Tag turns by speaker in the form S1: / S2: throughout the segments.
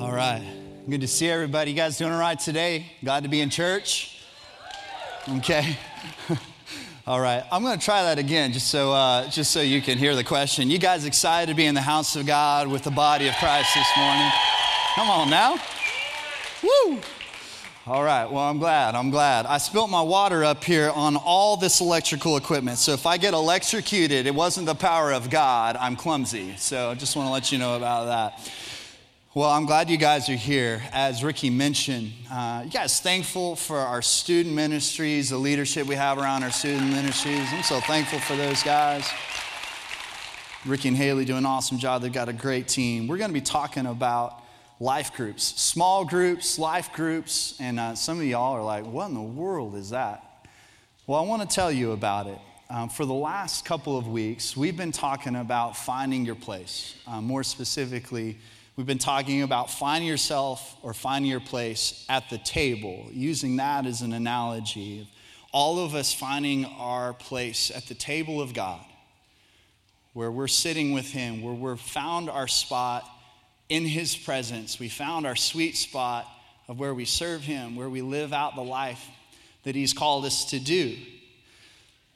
S1: All right. Good to see everybody. You guys doing all right today? Glad to be in church? Okay. all right. I'm going to try that again just so, uh, just so you can hear the question. You guys excited to be in the house of God with the body of Christ this morning? Come on now. Woo! All right, well, I'm glad. I'm glad. I spilt my water up here on all this electrical equipment. So if I get electrocuted, it wasn't the power of God. I'm clumsy. So I just want to let you know about that. Well, I'm glad you guys are here. As Ricky mentioned, uh, you guys thankful for our student ministries, the leadership we have around our student ministries. I'm so thankful for those guys. Ricky and Haley do an awesome job. They've got a great team. We're going to be talking about life groups, small groups, life groups, and uh, some of y'all are like, what in the world is that? Well, I want to tell you about it. Um, for the last couple of weeks, we've been talking about finding your place. Uh, more specifically, we've been talking about finding yourself or finding your place at the table, using that as an analogy of all of us finding our place at the table of God, where we're sitting with Him, where we've found our spot in His presence. We found our sweet spot of where we serve Him, where we live out the life that He's called us to do.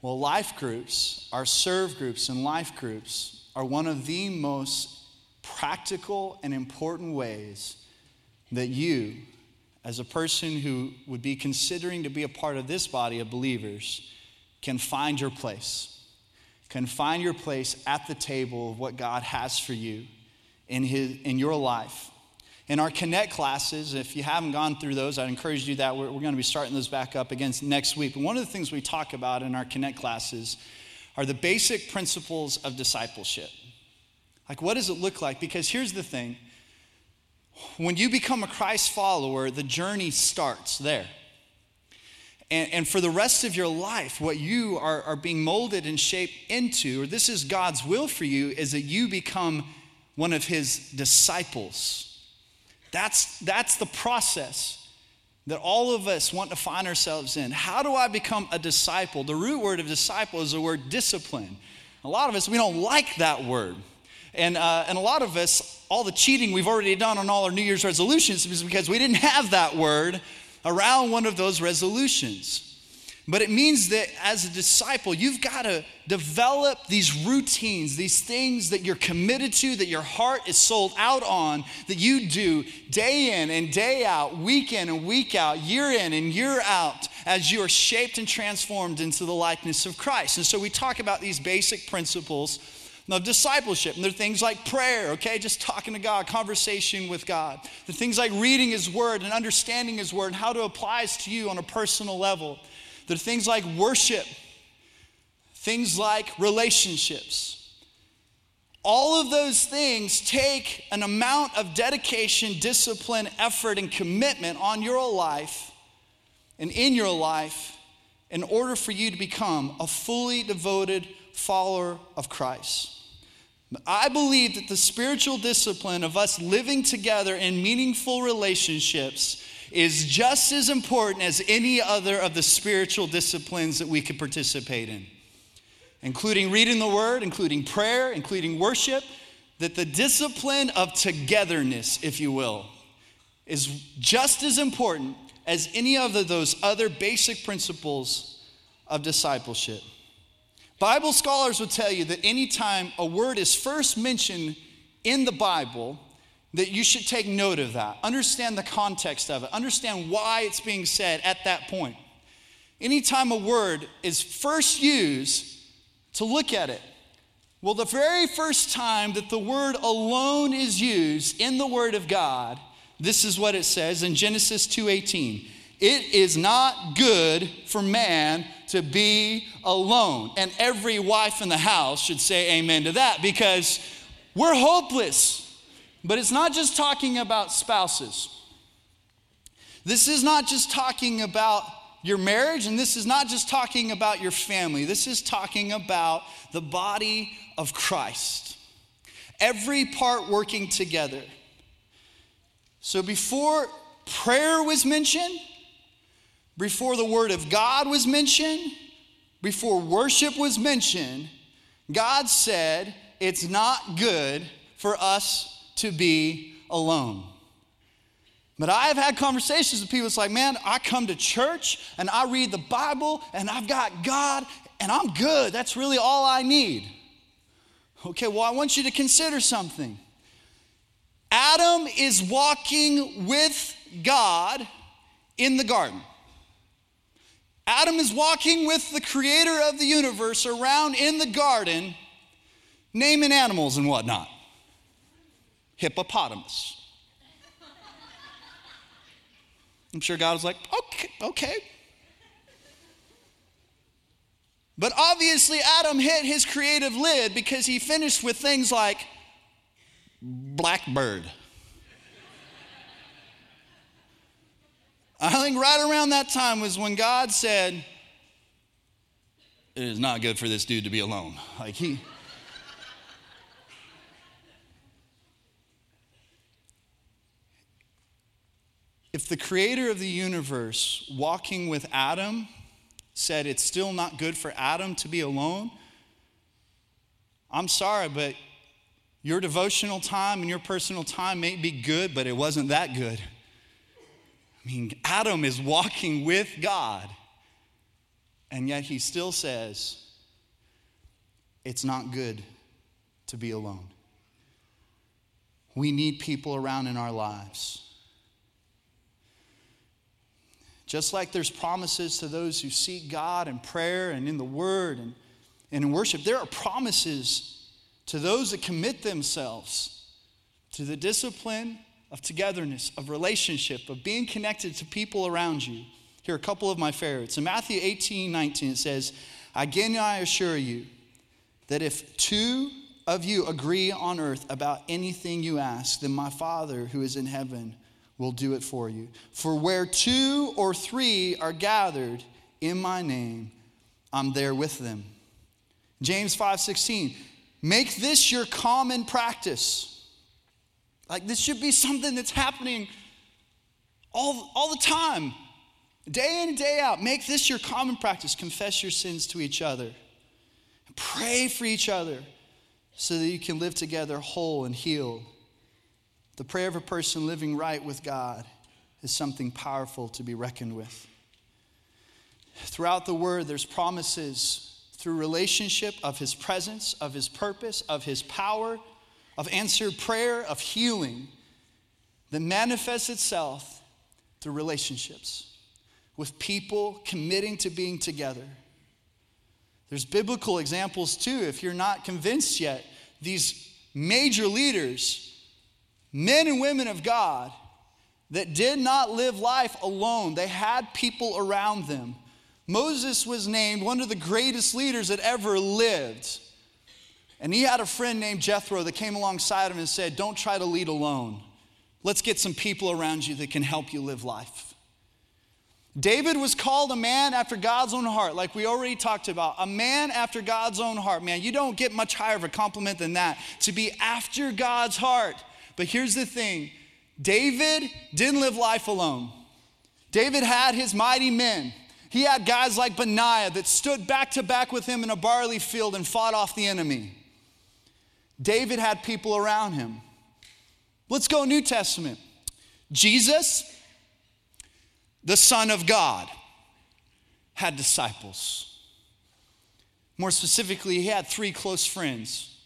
S1: Well, life groups, our serve groups and life groups, are one of the most practical and important ways that you, as a person who would be considering to be a part of this body of believers, can find your place, can find your place at the table of what God has for you in, his, in your life. In our Connect classes, if you haven't gone through those, I'd encourage you that. We're, we're going to be starting those back up again next week. And one of the things we talk about in our Connect classes are the basic principles of discipleship. Like, what does it look like? Because here's the thing when you become a Christ follower, the journey starts there. And, and for the rest of your life, what you are, are being molded and shaped into, or this is God's will for you, is that you become one of his disciples. That's, that's the process that all of us want to find ourselves in. How do I become a disciple? The root word of disciple is the word discipline. A lot of us, we don't like that word. And, uh, and a lot of us, all the cheating we've already done on all our New Year's resolutions is because we didn't have that word around one of those resolutions. But it means that as a disciple, you've got to develop these routines, these things that you're committed to, that your heart is sold out on, that you do day in and day out, week in and week out, year in and year out, as you are shaped and transformed into the likeness of Christ. And so we talk about these basic principles of discipleship. And there are things like prayer, okay, just talking to God, conversation with God. Are things like reading His Word and understanding His Word and how it applies to you on a personal level. There are things like worship, things like relationships. All of those things take an amount of dedication, discipline, effort, and commitment on your life and in your life in order for you to become a fully devoted follower of Christ. I believe that the spiritual discipline of us living together in meaningful relationships is just as important as any other of the spiritual disciplines that we could participate in, including reading the word, including prayer, including worship. That the discipline of togetherness, if you will, is just as important as any of those other basic principles of discipleship. Bible scholars will tell you that anytime a word is first mentioned in the Bible, that you should take note of that. Understand the context of it. Understand why it's being said at that point. Anytime a word is first used, to look at it. Well, the very first time that the word alone is used in the word of God, this is what it says in Genesis 2:18. It is not good for man to be alone. And every wife in the house should say amen to that because we're hopeless. But it's not just talking about spouses. This is not just talking about your marriage, and this is not just talking about your family. This is talking about the body of Christ. Every part working together. So before prayer was mentioned, before the Word of God was mentioned, before worship was mentioned, God said it's not good for us to be alone. But I've had conversations with people, it's like, man, I come to church and I read the Bible and I've got God and I'm good. That's really all I need. Okay, well, I want you to consider something. Adam is walking with God in the garden. Adam is walking with the creator of the universe around in the garden, naming animals and whatnot. Hippopotamus. I'm sure God was like, okay, okay. But obviously, Adam hit his creative lid because he finished with things like blackbird. I think right around that time was when God said, It is not good for this dude to be alone. Like he. if the creator of the universe walking with Adam said it's still not good for Adam to be alone, I'm sorry, but your devotional time and your personal time may be good, but it wasn't that good. I mean, Adam is walking with God, and yet he still says, It's not good to be alone. We need people around in our lives. Just like there's promises to those who seek God in prayer and in the Word and, and in worship, there are promises to those that commit themselves to the discipline of togetherness, of relationship, of being connected to people around you. Here are a couple of my favorites. In Matthew 18 19, it says, Again, I assure you that if two of you agree on earth about anything you ask, then my Father who is in heaven will do it for you. For where two or three are gathered in my name, I'm there with them. James 5:16 Make this your common practice like this should be something that's happening all, all the time, day in and day out. Make this your common practice. Confess your sins to each other. Pray for each other so that you can live together whole and healed. The prayer of a person living right with God is something powerful to be reckoned with. Throughout the word, there's promises through relationship of his presence, of his purpose, of his power of answered prayer, of healing that manifests itself through relationships with people committing to being together. There's biblical examples too, if you're not convinced yet. These major leaders, men and women of God, that did not live life alone, they had people around them. Moses was named one of the greatest leaders that ever lived. And he had a friend named Jethro that came alongside him and said, Don't try to lead alone. Let's get some people around you that can help you live life. David was called a man after God's own heart, like we already talked about. A man after God's own heart. Man, you don't get much higher of a compliment than that to be after God's heart. But here's the thing David didn't live life alone. David had his mighty men. He had guys like Benaiah that stood back to back with him in a barley field and fought off the enemy. David had people around him. Let's go New Testament. Jesus, the Son of God, had disciples. More specifically, he had three close friends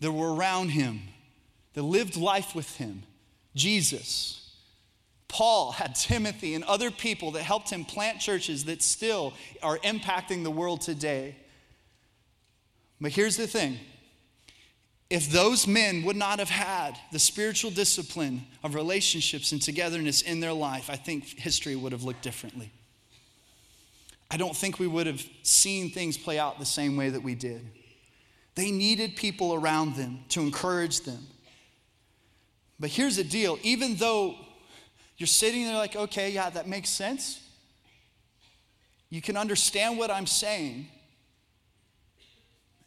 S1: that were around him, that lived life with him Jesus. Paul had Timothy and other people that helped him plant churches that still are impacting the world today. But here's the thing if those men would not have had the spiritual discipline of relationships and togetherness in their life, I think history would have looked differently. I don't think we would have seen things play out the same way that we did. They needed people around them to encourage them. But here's the deal even though you're sitting there like, okay, yeah, that makes sense, you can understand what I'm saying.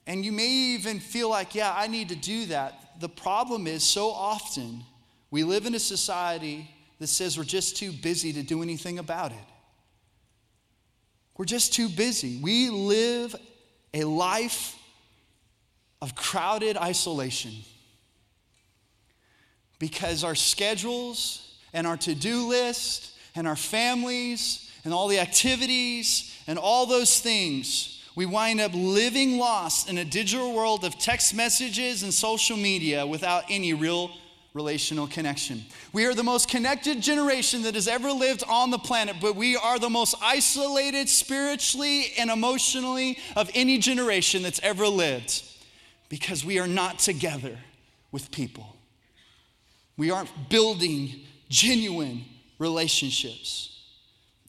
S1: And you may even feel like, yeah, I need to do that. The problem is, so often we live in a society that says we're just too busy to do anything about it. We're just too busy. We live a life of crowded isolation because our schedules and our to do list and our families and all the activities and all those things, we wind up living lost in a digital world of text messages and social media without any real relational connection. We are the most connected generation that has ever lived on the planet, but we are the most isolated spiritually and emotionally of any generation that's ever lived because we are not together with people. We aren't building genuine relationships.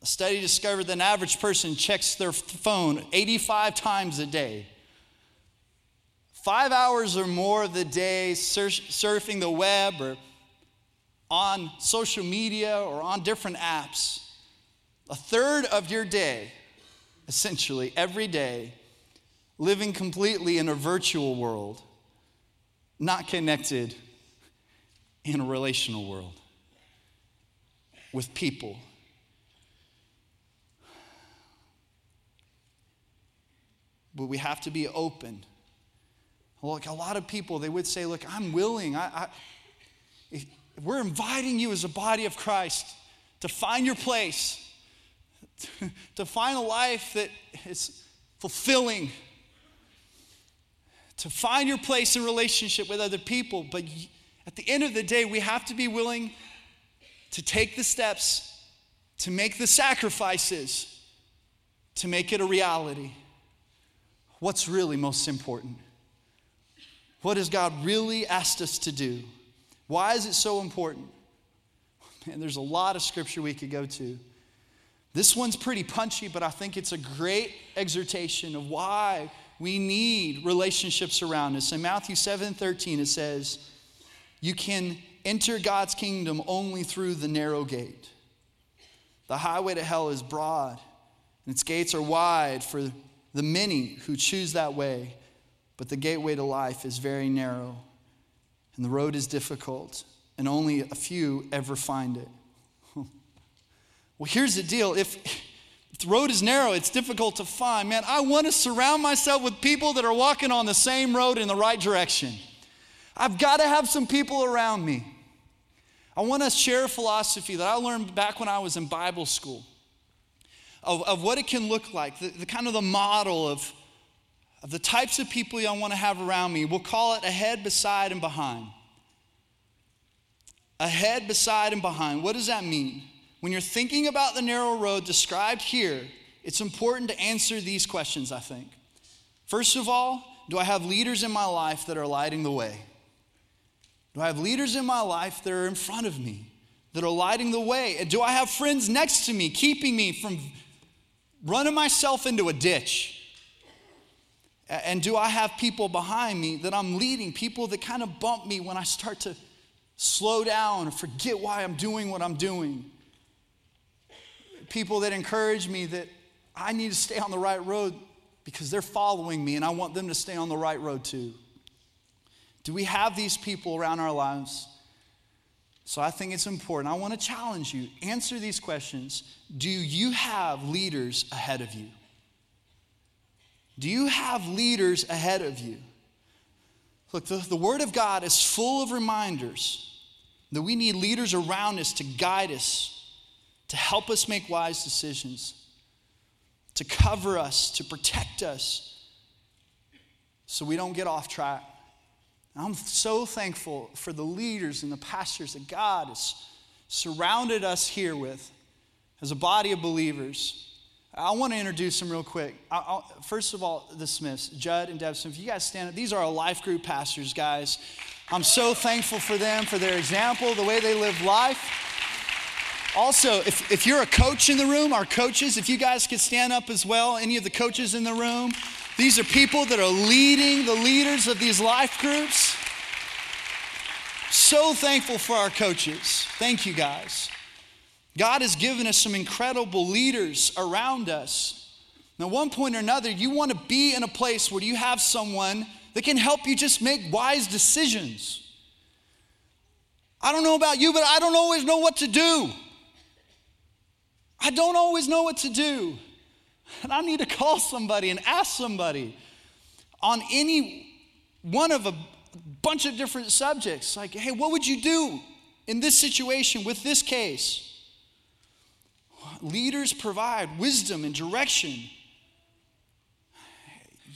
S1: A study discovered that an average person checks their phone 85 times a day. Five hours or more of the day surfing the web or on social media or on different apps. A third of your day, essentially every day, living completely in a virtual world, not connected in a relational world with people. But we have to be open. Look, a lot of people, they would say, Look, I'm willing. I, I we're inviting you as a body of Christ to find your place, to find a life that is fulfilling, to find your place in relationship with other people. But at the end of the day, we have to be willing to take the steps, to make the sacrifices, to make it a reality. What's really most important? What has God really asked us to do? Why is it so important? Man, there's a lot of scripture we could go to. This one's pretty punchy, but I think it's a great exhortation of why we need relationships around us. In Matthew 7 13, it says, You can enter God's kingdom only through the narrow gate. The highway to hell is broad, and its gates are wide for the many who choose that way. But the gateway to life is very narrow, and the road is difficult, and only a few ever find it. well, here's the deal if, if the road is narrow, it's difficult to find. Man, I want to surround myself with people that are walking on the same road in the right direction. I've got to have some people around me. I want to share a philosophy that I learned back when I was in Bible school of, of what it can look like, the, the kind of the model of, of the types of people I want to have around me. We'll call it ahead, beside, and behind. Ahead, beside, and behind. What does that mean? When you're thinking about the narrow road described here, it's important to answer these questions, I think. First of all, do I have leaders in my life that are lighting the way? Do I have leaders in my life that are in front of me, that are lighting the way? Do I have friends next to me, keeping me from running myself into a ditch? And do I have people behind me that I'm leading, people that kind of bump me when I start to slow down or forget why I'm doing what I'm doing? People that encourage me that I need to stay on the right road because they're following me and I want them to stay on the right road too. Do we have these people around our lives? So I think it's important. I want to challenge you. Answer these questions. Do you have leaders ahead of you? Do you have leaders ahead of you? Look, the, the Word of God is full of reminders that we need leaders around us to guide us, to help us make wise decisions, to cover us, to protect us, so we don't get off track. I'm so thankful for the leaders and the pastors that God has surrounded us here with as a body of believers. I want to introduce them real quick. I'll, first of all, the Smiths, Judd and Deb Smith. If You guys stand up. These are our life group pastors, guys. I'm so thankful for them, for their example, the way they live life. Also, if, if you're a coach in the room, our coaches, if you guys could stand up as well, any of the coaches in the room, these are people that are leading the leaders of these life groups. So thankful for our coaches. Thank you, guys. God has given us some incredible leaders around us. Now, one point or another, you want to be in a place where you have someone that can help you just make wise decisions. I don't know about you, but I don't always know what to do. I don't always know what to do. And I need to call somebody and ask somebody on any one of a bunch of different subjects like, hey, what would you do in this situation with this case. Leaders provide wisdom and direction.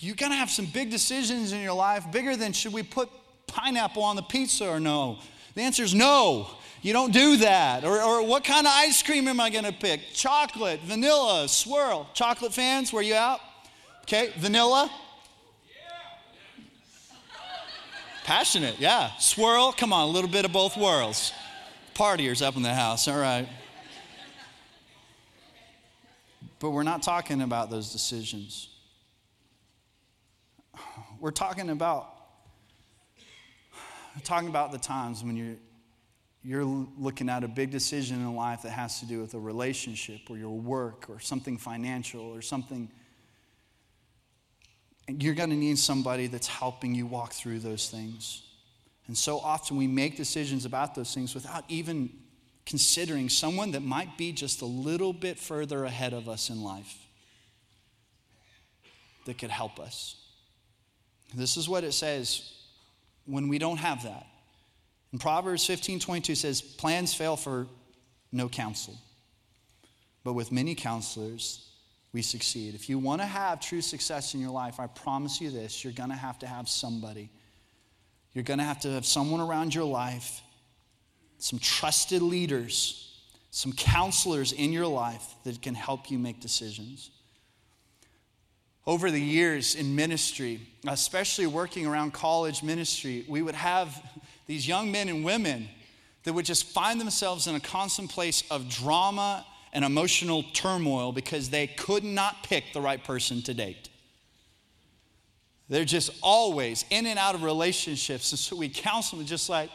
S1: You're gonna have some big decisions in your life, bigger than should we put pineapple on the pizza or no? The answer is no. You don't do that. Or, or what kind of ice cream am I gonna pick? Chocolate, vanilla, swirl. Chocolate fans, where you out? Okay, vanilla. Passionate, yeah. Swirl, come on, a little bit of both worlds. Partiers up in the house, all right. But we're not talking about those decisions. We're talking about talking about the times when you're you're looking at a big decision in life that has to do with a relationship or your work or something financial or something and you're going to need somebody that's helping you walk through those things. And so often we make decisions about those things without even considering someone that might be just a little bit further ahead of us in life that could help us. This is what it says when we don't have that. In Proverbs 15 22 says, Plans fail for no counsel, but with many counselors, we succeed. If you want to have true success in your life, I promise you this you're going to have to have somebody. You're going to have to have someone around your life, some trusted leaders, some counselors in your life that can help you make decisions. Over the years in ministry, especially working around college ministry, we would have these young men and women that would just find themselves in a constant place of drama and emotional turmoil because they could not pick the right person to date. They're just always in and out of relationships. And so we counsel them just like,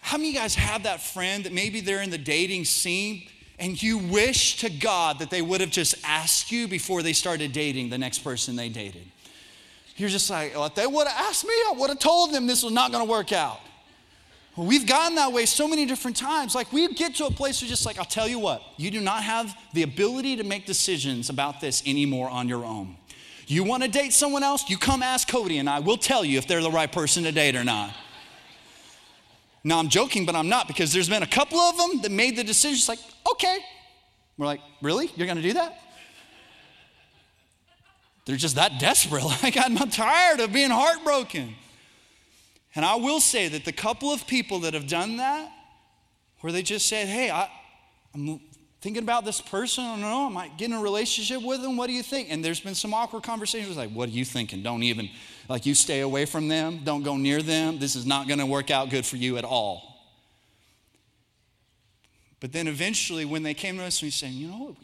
S1: how many of you guys have that friend that maybe they're in the dating scene and you wish to God that they would have just asked you before they started dating the next person they dated? You're just like, well, if they would have asked me, I would have told them this was not going to work out. We've gotten that way so many different times. Like we get to a place where just like, I'll tell you what, you do not have the ability to make decisions about this anymore on your own. You want to date someone else? You come ask Cody and I. We'll tell you if they're the right person to date or not. Now I'm joking, but I'm not because there's been a couple of them that made the decision. It's like, okay. We're like, really? You're going to do that? They're just that desperate. Like, I'm tired of being heartbroken. And I will say that the couple of people that have done that, where they just said, hey, I, am thinking about this person, I don't know, I might get in a relationship with them, what do you think? And there's been some awkward conversations like, what are you thinking? Don't even, like, you stay away from them, don't go near them, this is not gonna work out good for you at all. But then eventually, when they came to us, we said, you know,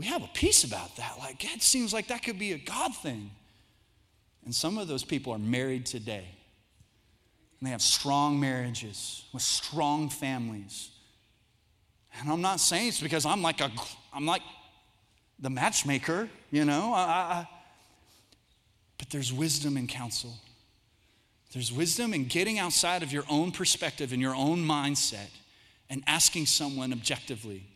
S1: we have a peace about that. Like, it seems like that could be a God thing. And some of those people are married today. And they have strong marriages with strong families. And I'm not saying it's because I'm like a I'm like the matchmaker, you know. I, I, but there's wisdom in counsel. There's wisdom in getting outside of your own perspective and your own mindset and asking someone objectively.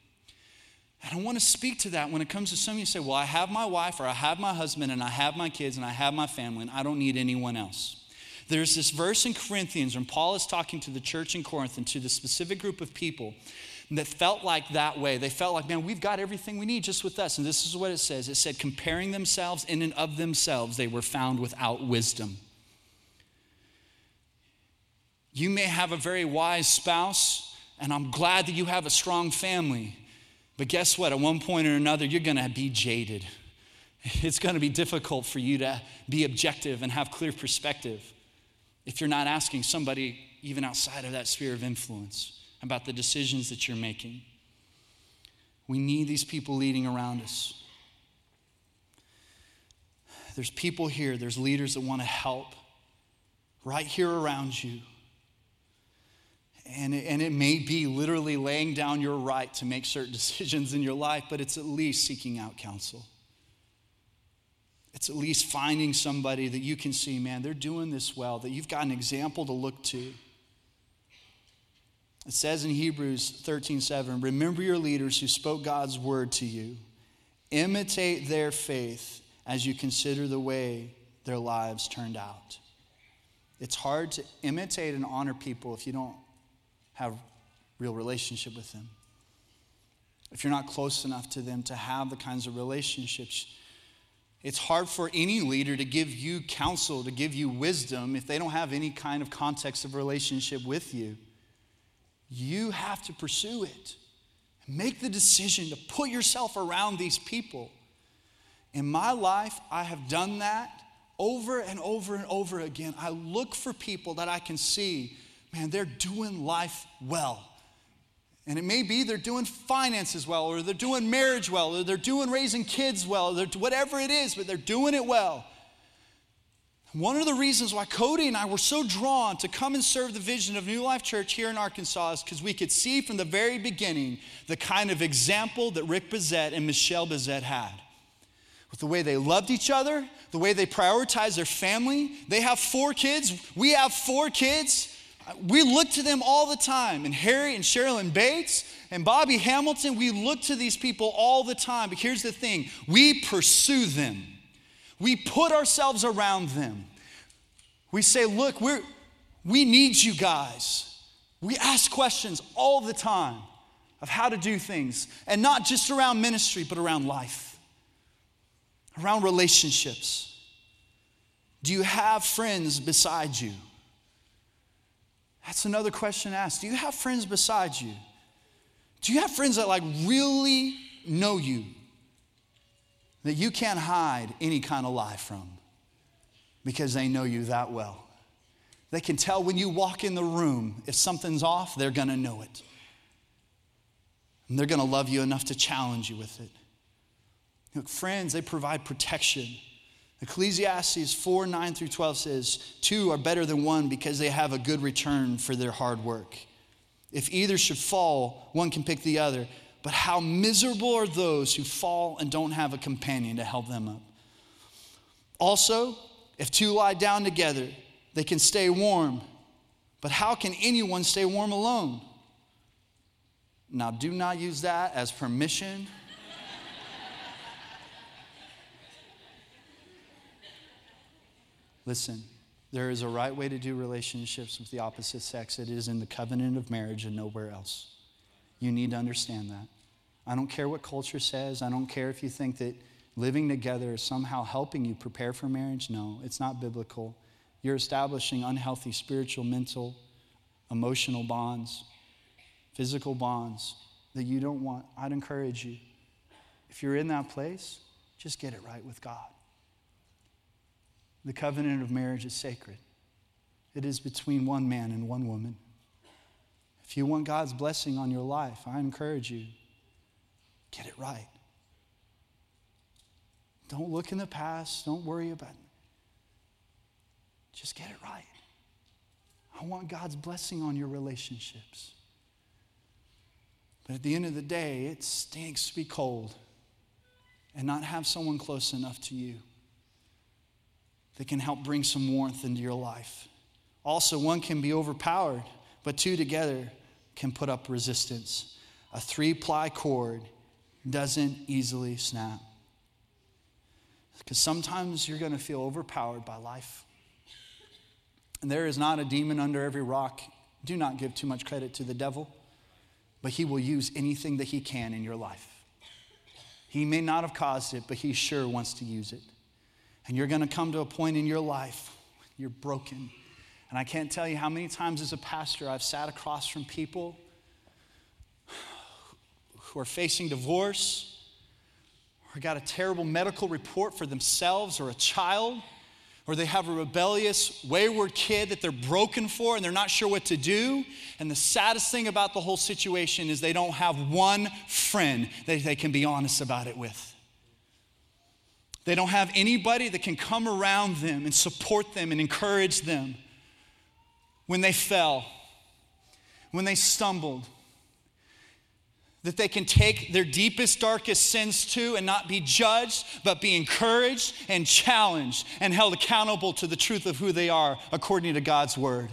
S1: And I want to speak to that when it comes to some of you say, Well, I have my wife, or I have my husband, and I have my kids, and I have my family, and I don't need anyone else. There's this verse in Corinthians when Paul is talking to the church in Corinth and to the specific group of people that felt like that way. They felt like, man, we've got everything we need just with us. And this is what it says it said, comparing themselves in and of themselves, they were found without wisdom. You may have a very wise spouse, and I'm glad that you have a strong family. But guess what? At one point or another, you're going to be jaded. It's going to be difficult for you to be objective and have clear perspective if you're not asking somebody, even outside of that sphere of influence, about the decisions that you're making. We need these people leading around us. There's people here, there's leaders that want to help right here around you. And it, and it may be literally laying down your right to make certain decisions in your life, but it's at least seeking out counsel. It's at least finding somebody that you can see, man, they're doing this well, that you've got an example to look to. It says in Hebrews 13 7, remember your leaders who spoke God's word to you. Imitate their faith as you consider the way their lives turned out. It's hard to imitate and honor people if you don't have real relationship with them. If you're not close enough to them to have the kinds of relationships, it's hard for any leader to give you counsel, to give you wisdom if they don't have any kind of context of relationship with you. You have to pursue it. Make the decision to put yourself around these people. In my life, I have done that over and over and over again. I look for people that I can see, man, they're doing life well. And it may be they're doing finances well, or they're doing marriage well, or they're doing raising kids well, or whatever it is, but they're doing it well. One of the reasons why Cody and I were so drawn to come and serve the vision of New Life Church here in Arkansas is because we could see from the very beginning the kind of example that Rick Bezet and Michelle Bezet had. With the way they loved each other, the way they prioritized their family. They have four kids, we have four kids. We look to them all the time. And Harry and Sherilyn Bates and Bobby Hamilton, we look to these people all the time. But here's the thing we pursue them. We put ourselves around them. We say, look, we're, we need you guys. We ask questions all the time of how to do things, and not just around ministry, but around life, around relationships. Do you have friends beside you? That's another question asked. Do you have friends beside you? Do you have friends that like really know you? that you can't hide any kind of lie from because they know you that well. They can tell when you walk in the room if something's off, they're gonna know it. And they're gonna love you enough to challenge you with it. Look, friends, they provide protection. Ecclesiastes 4 9 through 12 says, Two are better than one because they have a good return for their hard work. If either should fall, one can pick the other. But how miserable are those who fall and don't have a companion to help them up. Also, if two lie down together, they can stay warm. But how can anyone stay warm alone? Now, do not use that as permission. Listen, there is a right way to do relationships with the opposite sex. It is in the covenant of marriage and nowhere else. You need to understand that. I don't care what culture says. I don't care if you think that living together is somehow helping you prepare for marriage. No, it's not biblical. You're establishing unhealthy spiritual, mental, emotional bonds, physical bonds that you don't want. I'd encourage you. If you're in that place, just get it right with God. The covenant of marriage is sacred. It is between one man and one woman. If you want God's blessing on your life, I encourage you Get it right. Don't look in the past. Don't worry about it. Just get it right. I want God's blessing on your relationships. But at the end of the day, it stinks to be cold and not have someone close enough to you that can help bring some warmth into your life. Also, one can be overpowered, but two together can put up resistance. A three ply cord doesn't easily snap. Because sometimes you're going to feel overpowered by life. And there is not a demon under every rock. Do not give too much credit to the devil, but he will use anything that he can in your life. He may not have caused it, but he sure wants to use it. And you're going to come to a point in your life, you're broken. And I can't tell you how many times as a pastor I've sat across from people who are facing divorce or got a terrible medical report for themselves or a child, or they have a rebellious, wayward kid that they're broken for and they're not sure what to do. And the saddest thing about the whole situation is they don't have one friend that they can be honest about it with. They don't have anybody that can come around them and support them and encourage them when they fell, when they stumbled, that they can take their deepest, darkest sins to and not be judged, but be encouraged and challenged and held accountable to the truth of who they are according to God's word.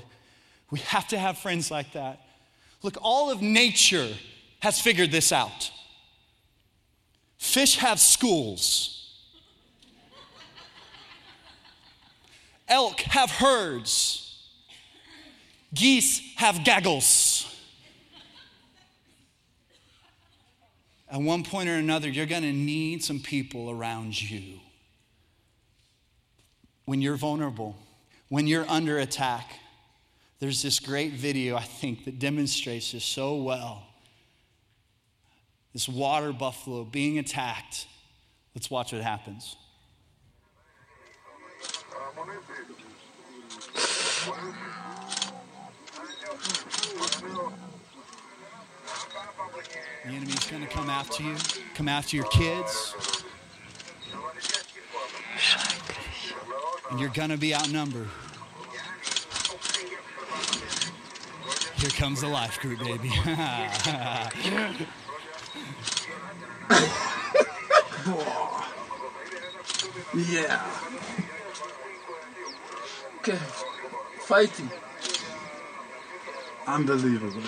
S1: We have to have friends like that. Look, all of nature has figured this out. Fish have schools, elk have herds, Geese have gaggles. At one point or another, you're going to need some people around you. When you're vulnerable, when you're under attack, there's this great video, I think, that demonstrates this so well. This water buffalo being attacked. Let's watch what happens. The enemy's going to come after you, come after your kids. And you're going to be outnumbered. Here comes the life group, baby.
S2: yeah. Okay. Fighting. Unbelievable.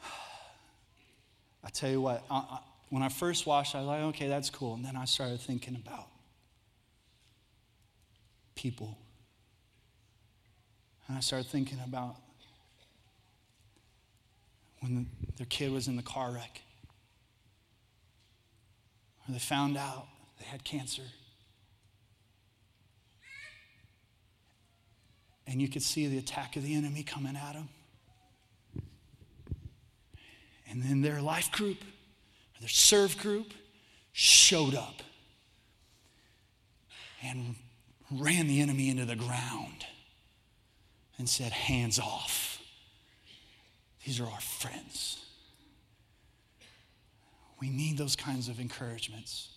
S1: I tell you what, I, I, when I first watched, I was like, okay, that's cool. And then I started thinking about people. And I started thinking about when the, their kid was in the car wreck, or they found out they had cancer. And you could see the attack of the enemy coming at them. And then their life group, their serve group, showed up and ran the enemy into the ground and said, Hands off. These are our friends. We need those kinds of encouragements.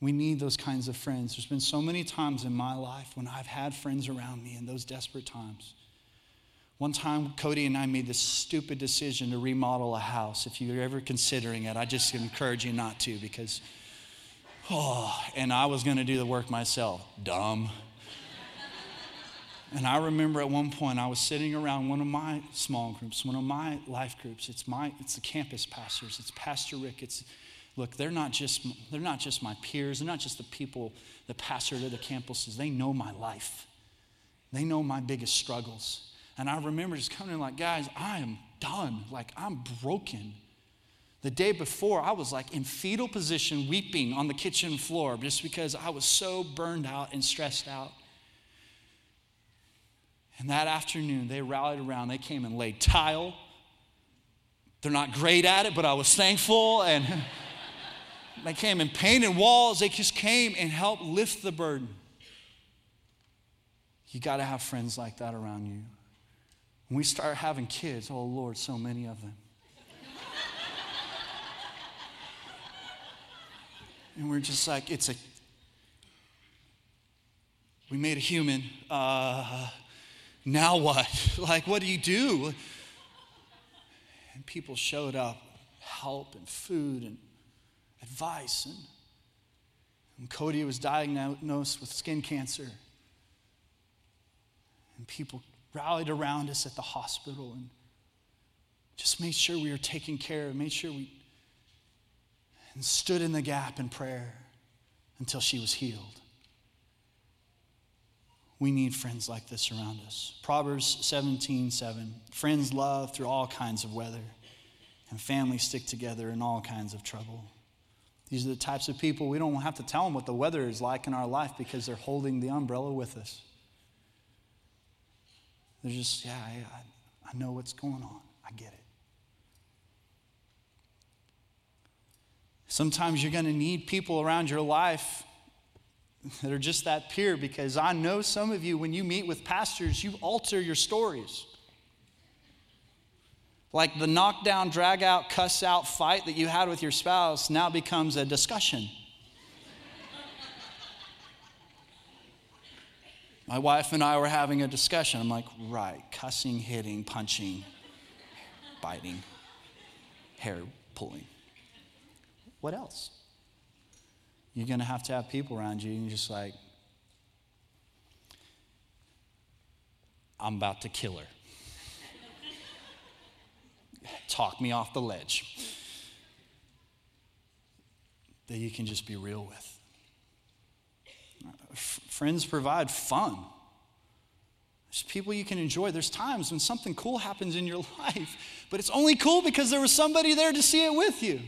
S1: We need those kinds of friends. There's been so many times in my life when I've had friends around me in those desperate times. One time, Cody and I made this stupid decision to remodel a house. If you're ever considering it, I just encourage you not to because, oh, and I was going to do the work myself. Dumb. And I remember at one point I was sitting around one of my small groups, one of my life groups. It's my, it's the campus pastors. It's Pastor Rick. It's look, they're not just they're not just my peers. They're not just the people that pastor to the campuses. They know my life. They know my biggest struggles. And I remember just coming in like, guys, I am done. Like I'm broken. The day before, I was like in fetal position, weeping on the kitchen floor just because I was so burned out and stressed out. And that afternoon, they rallied around. They came and laid tile. They're not great at it, but I was thankful. And they came and painted walls. They just came and helped lift the burden. You got to have friends like that around you. When we start having kids, oh Lord, so many of them. and we're just like, it's a, we made a human. Uh, now what? like, what do you do? And people showed up, help and food and advice. And, and Cody was diagnosed with skin cancer. And people rallied around us at the hospital and just made sure we were taken care of, made sure we and stood in the gap in prayer until she was healed. We need friends like this around us. Proverbs 17, 7. Friends love through all kinds of weather, and families stick together in all kinds of trouble. These are the types of people we don't have to tell them what the weather is like in our life because they're holding the umbrella with us. They're just, yeah, I, I know what's going on. I get it. Sometimes you're going to need people around your life that are just that pure because I know some of you, when you meet with pastors, you alter your stories. Like the knockdown, drag out, cuss out fight that you had with your spouse now becomes a discussion. My wife and I were having a discussion. I'm like, right, cussing, hitting, punching, biting, hair pulling. What else? You're going to have to have people around you, and you're just like, I'm about to kill her. Talk me off the ledge. that you can just be real with. F- friends provide fun. There's people you can enjoy. There's times when something cool happens in your life, but it's only cool because there was somebody there to see it with you.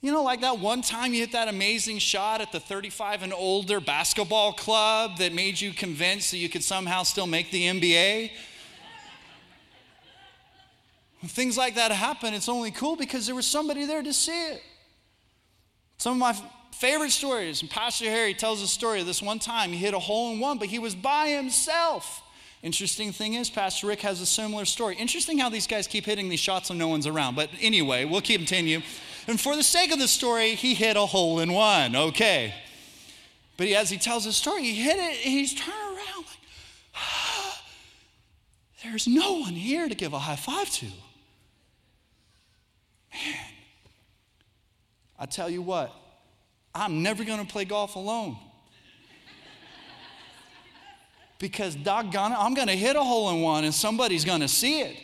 S1: You know, like that one time you hit that amazing shot at the 35 and older basketball club that made you convinced that you could somehow still make the NBA? When things like that happen, it's only cool because there was somebody there to see it. Some of my favorite stories, and Pastor Harry tells a story of this one time. He hit a hole in one, but he was by himself. Interesting thing is, Pastor Rick has a similar story. Interesting how these guys keep hitting these shots when no one's around. But anyway, we'll continue. And for the sake of the story, he hit a hole in one. Okay. But he, as he tells his story, he hit it, he's turned around like, ah, there's no one here to give a high five to. Man, I tell you what, I'm never going to play golf alone. because doggone it, I'm going to hit a hole in one and somebody's going to see it.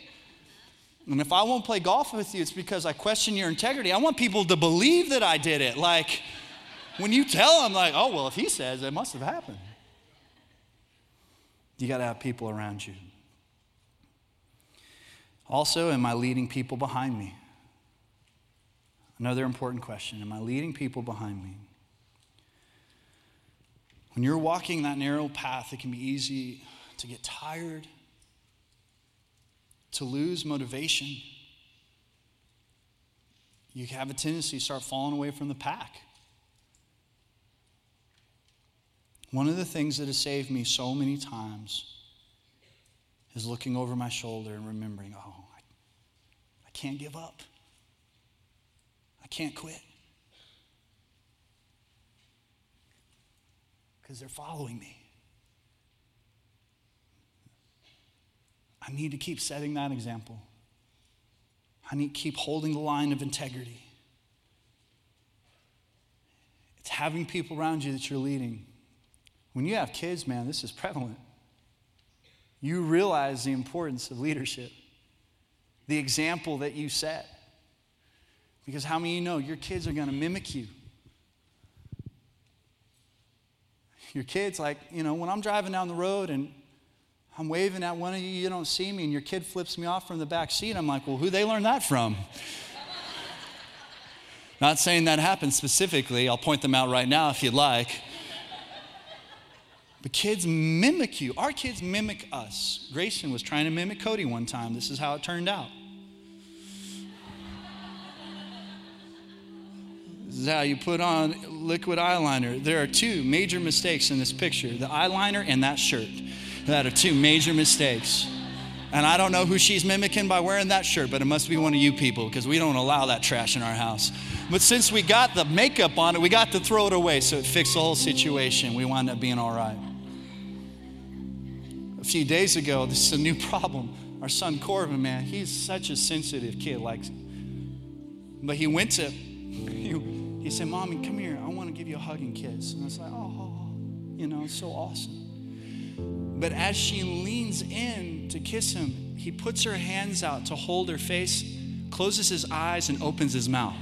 S1: And if I won't play golf with you, it's because I question your integrity. I want people to believe that I did it. Like, when you tell them, like, oh, well, if he says, it must have happened. You got to have people around you. Also, am I leading people behind me? Another important question Am I leading people behind me? When you're walking that narrow path, it can be easy to get tired, to lose motivation. You have a tendency to start falling away from the pack. One of the things that has saved me so many times is looking over my shoulder and remembering, oh, I, I can't give up. I can't quit. Because they're following me. I need to keep setting that example. I need to keep holding the line of integrity. It's having people around you that you're leading. When you have kids, man, this is prevalent. You realize the importance of leadership, the example that you set. Because how many of you know your kids are going to mimic you? Your kids, like, you know, when I'm driving down the road and I'm waving at one of you, you don't see me, and your kid flips me off from the back seat, I'm like, well, who they learn that from? Not saying that happened specifically. I'll point them out right now if you'd like. But kids mimic you. Our kids mimic us. Grayson was trying to mimic Cody one time. This is how it turned out. This is how you put on liquid eyeliner. There are two major mistakes in this picture the eyeliner and that shirt. That are two major mistakes. And I don't know who she's mimicking by wearing that shirt, but it must be one of you people because we don't allow that trash in our house. But since we got the makeup on it, we got to throw it away, so it fixed the whole situation. We wound up being all right. A few days ago, this is a new problem. Our son Corbin, man, he's such a sensitive kid. Like, but he went to, he, he said, Mommy, come here. I want to give you a hug and kiss. And I was like, oh, you know, it's so awesome. But as she leans in to kiss him, he puts her hands out to hold her face, closes his eyes, and opens his mouth.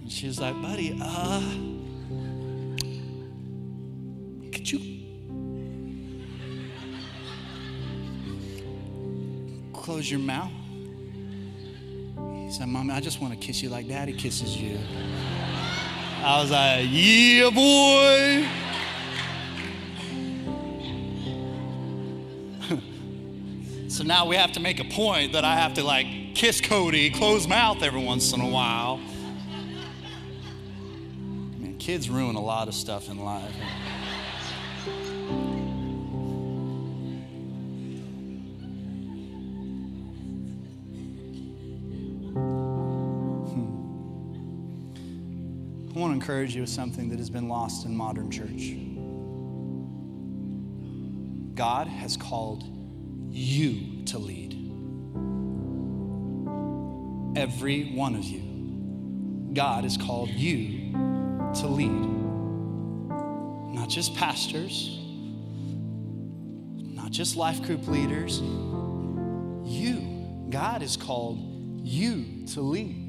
S1: And she like, buddy, uh, close your mouth? He said, Mommy, I just want to kiss you like daddy kisses you. I was like, yeah, boy. so now we have to make a point that I have to like kiss Cody, close mouth every once in a while. Man, kids ruin a lot of stuff in life. Encourage you with something that has been lost in modern church. God has called you to lead. Every one of you. God has called you to lead. Not just pastors, not just life group leaders. You, God has called you to lead.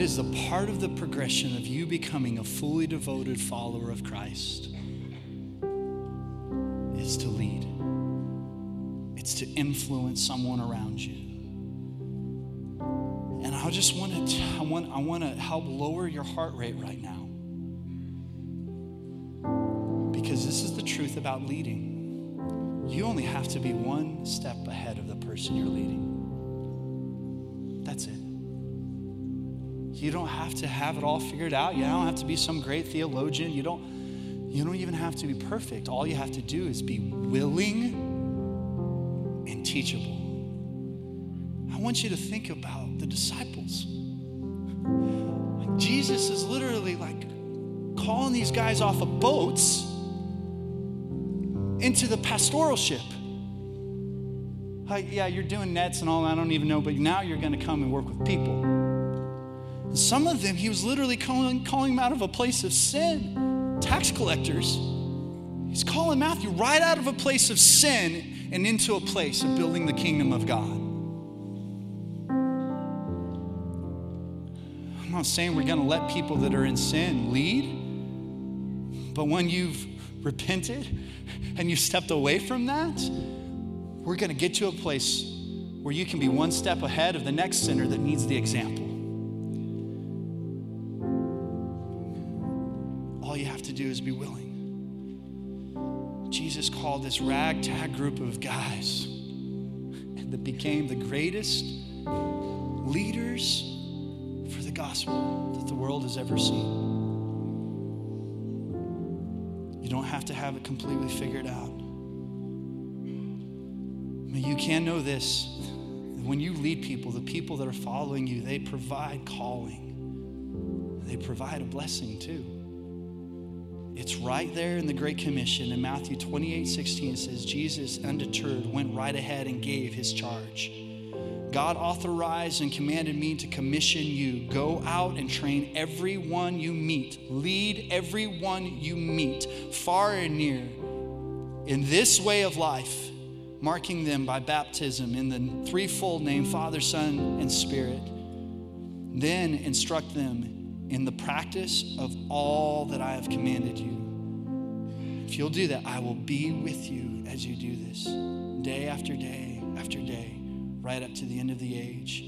S1: It is a part of the progression of you becoming a fully devoted follower of Christ is to lead. It's to influence someone around you. And I just want to I want I want to help lower your heart rate right now. Because this is the truth about leading. You only have to be one step ahead of the person you're leading. You don't have to have it all figured out. You don't have to be some great theologian. You don't you don't even have to be perfect. All you have to do is be willing and teachable. I want you to think about the disciples. Jesus is literally like calling these guys off of boats into the pastoral ship. Like, yeah, you're doing nets and all, I don't even know, but now you're going to come and work with people. Some of them, he was literally calling, calling them out of a place of sin, tax collectors. He's calling Matthew right out of a place of sin and into a place of building the kingdom of God. I'm not saying we're going to let people that are in sin lead, but when you've repented and you stepped away from that, we're going to get to a place where you can be one step ahead of the next sinner that needs the example. Do is be willing. Jesus called this ragtag group of guys that became the greatest leaders for the gospel that the world has ever seen. You don't have to have it completely figured out. But you can know this when you lead people, the people that are following you, they provide calling, they provide a blessing too. It's right there in the Great Commission in Matthew 28 16 says, Jesus, undeterred, went right ahead and gave his charge. God authorized and commanded me to commission you. Go out and train everyone you meet. Lead everyone you meet, far and near, in this way of life, marking them by baptism in the threefold name Father, Son, and Spirit. Then instruct them in the practice of all that I have commanded you. If you'll do that, I will be with you as you do this, day after day after day right up to the end of the age.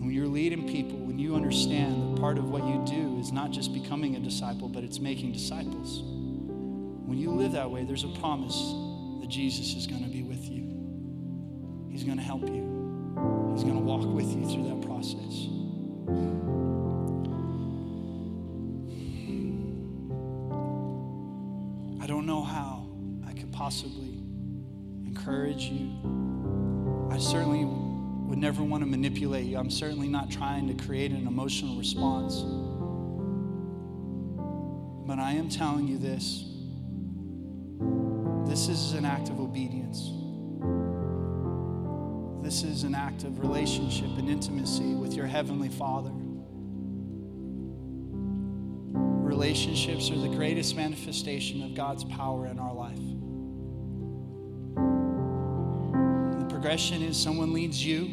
S1: When you're leading people, when you understand that part of what you do is not just becoming a disciple, but it's making disciples. When you live that way, there's a promise that Jesus is going to be with you. He's going to help you. He's going to walk with you through that process. I don't know how I could possibly encourage you. I certainly would never want to manipulate you. I'm certainly not trying to create an emotional response. But I am telling you this this is an act of obedience. This is an act of relationship and intimacy with your Heavenly Father. Relationships are the greatest manifestation of God's power in our life. The progression is someone leads you,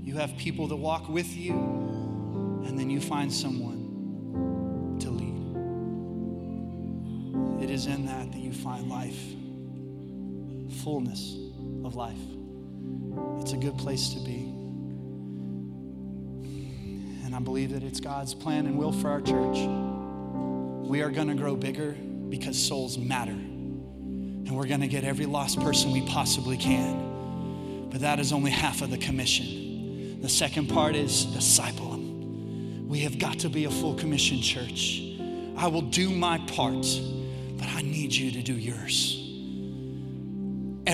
S1: you have people that walk with you, and then you find someone to lead. It is in that that you find life, fullness of life. It's a good place to be. And I believe that it's God's plan and will for our church. We are going to grow bigger because souls matter. And we're going to get every lost person we possibly can. But that is only half of the commission. The second part is disciple them. We have got to be a full commission church. I will do my part, but I need you to do yours.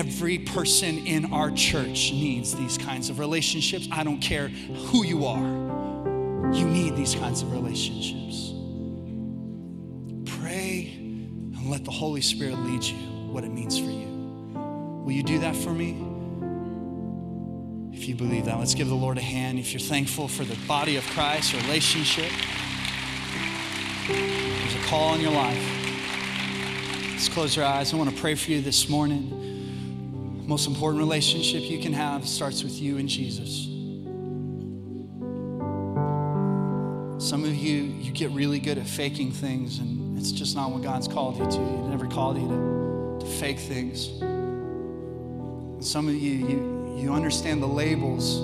S1: Every person in our church needs these kinds of relationships. I don't care who you are, you need these kinds of relationships. Pray and let the Holy Spirit lead you what it means for you. Will you do that for me? If you believe that, let's give the Lord a hand. If you're thankful for the body of Christ, relationship, there's a call in your life. Let's close your eyes. I want to pray for you this morning. Most important relationship you can have starts with you and Jesus. Some of you, you get really good at faking things, and it's just not what God's called you to. He never called you to, to fake things. And some of you, you, you understand the labels,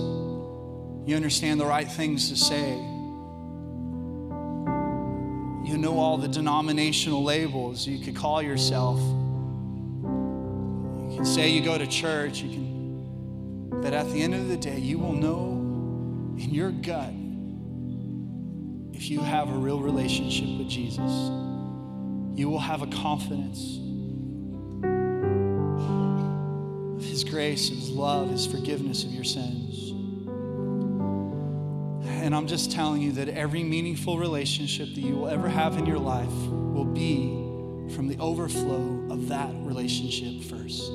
S1: you understand the right things to say. You know all the denominational labels. You could call yourself. Can say you go to church. You can, but at the end of the day, you will know in your gut if you have a real relationship with Jesus, you will have a confidence of His grace, His love, His forgiveness of your sins. And I'm just telling you that every meaningful relationship that you will ever have in your life will be from the overflow of that relationship first.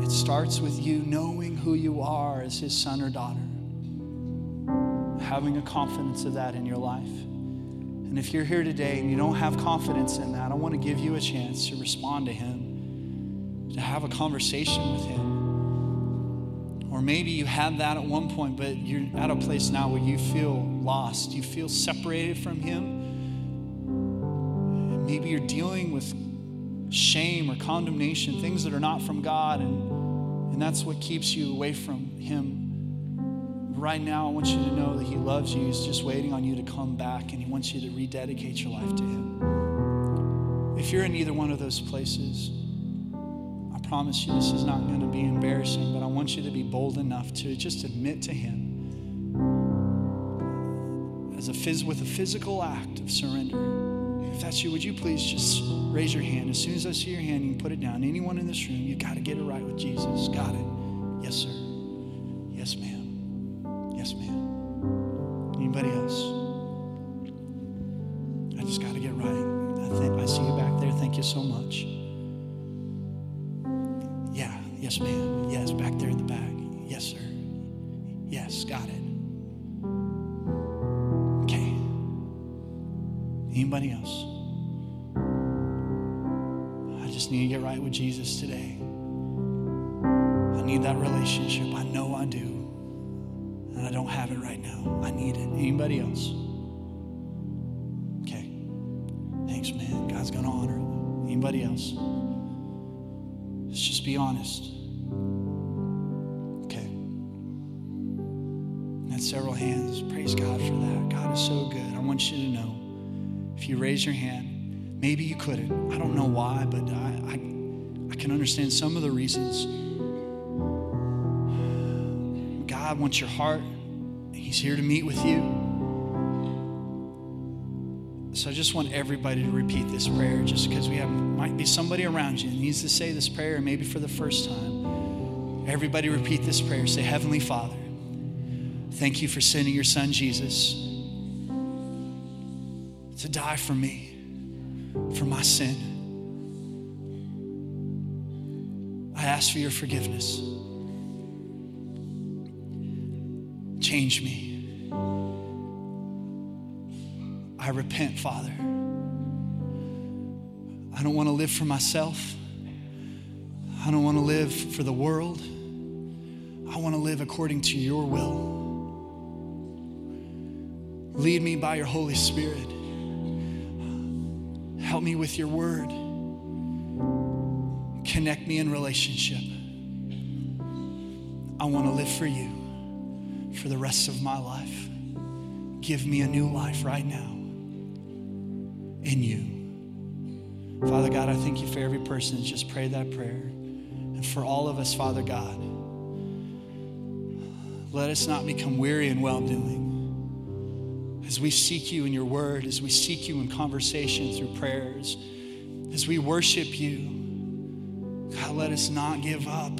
S1: It starts with you knowing who you are as His son or daughter having a confidence of that in your life. And if you're here today and you don't have confidence in that, I want to give you a chance to respond to Him, to have a conversation with Him. Or maybe you had that at one point, but you're at a place now where you feel lost, you feel separated from Him. Maybe you're dealing with shame or condemnation, things that are not from God, and, and that's what keeps you away from Him right now, I want you to know that He loves you. He's just waiting on you to come back and He wants you to rededicate your life to Him. If you're in either one of those places, I promise you this is not going to be embarrassing, but I want you to be bold enough to just admit to Him as a phys- with a physical act of surrender. If that's you, would you please just raise your hand? As soon as I see your hand, you can put it down. Anyone in this room, you've got to get it right with Jesus. Got it? Yes, sir. Yes, ma'am. Yes, ma'am. Anybody else? I just got to get right. I, think, I see you back there. Thank you so much. Yeah, yes, ma'am. Yes, back there in the back. Yes, sir. Yes, got it. Anybody else? I just need to get right with Jesus today. I need that relationship. I know I do and I don't have it right now. I need it. Anybody else? Okay. Thanks, man. God's going to honor. Anybody else? Let's just be honest. Raise your hand, maybe you couldn't. I don't know why, but I, I, I can understand some of the reasons. God wants your heart. He's here to meet with you. So I just want everybody to repeat this prayer just because we have might be somebody around you needs to say this prayer, maybe for the first time. Everybody repeat this prayer. Say, Heavenly Father, thank you for sending your son Jesus to die for me, for my sin. I ask for your forgiveness. Change me. I repent, Father. I don't want to live for myself. I don't want to live for the world. I want to live according to your will. Lead me by your Holy Spirit. Help me with your word. Connect me in relationship. I want to live for you for the rest of my life. Give me a new life right now in you. Father God, I thank you for every person just prayed that prayer. And for all of us, Father God, let us not become weary in well doing. As we seek you in your word, as we seek you in conversation through prayers, as we worship you, God, let us not give up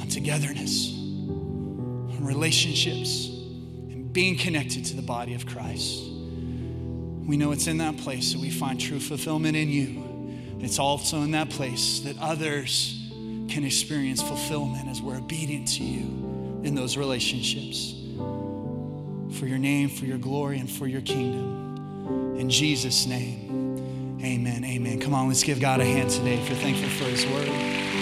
S1: on togetherness, on relationships, and being connected to the body of Christ. We know it's in that place that we find true fulfillment in you. It's also in that place that others can experience fulfillment as we're obedient to you in those relationships. For your name, for your glory, and for your kingdom. In Jesus' name, amen. Amen. Come on, let's give God a hand today if you're thankful for his word.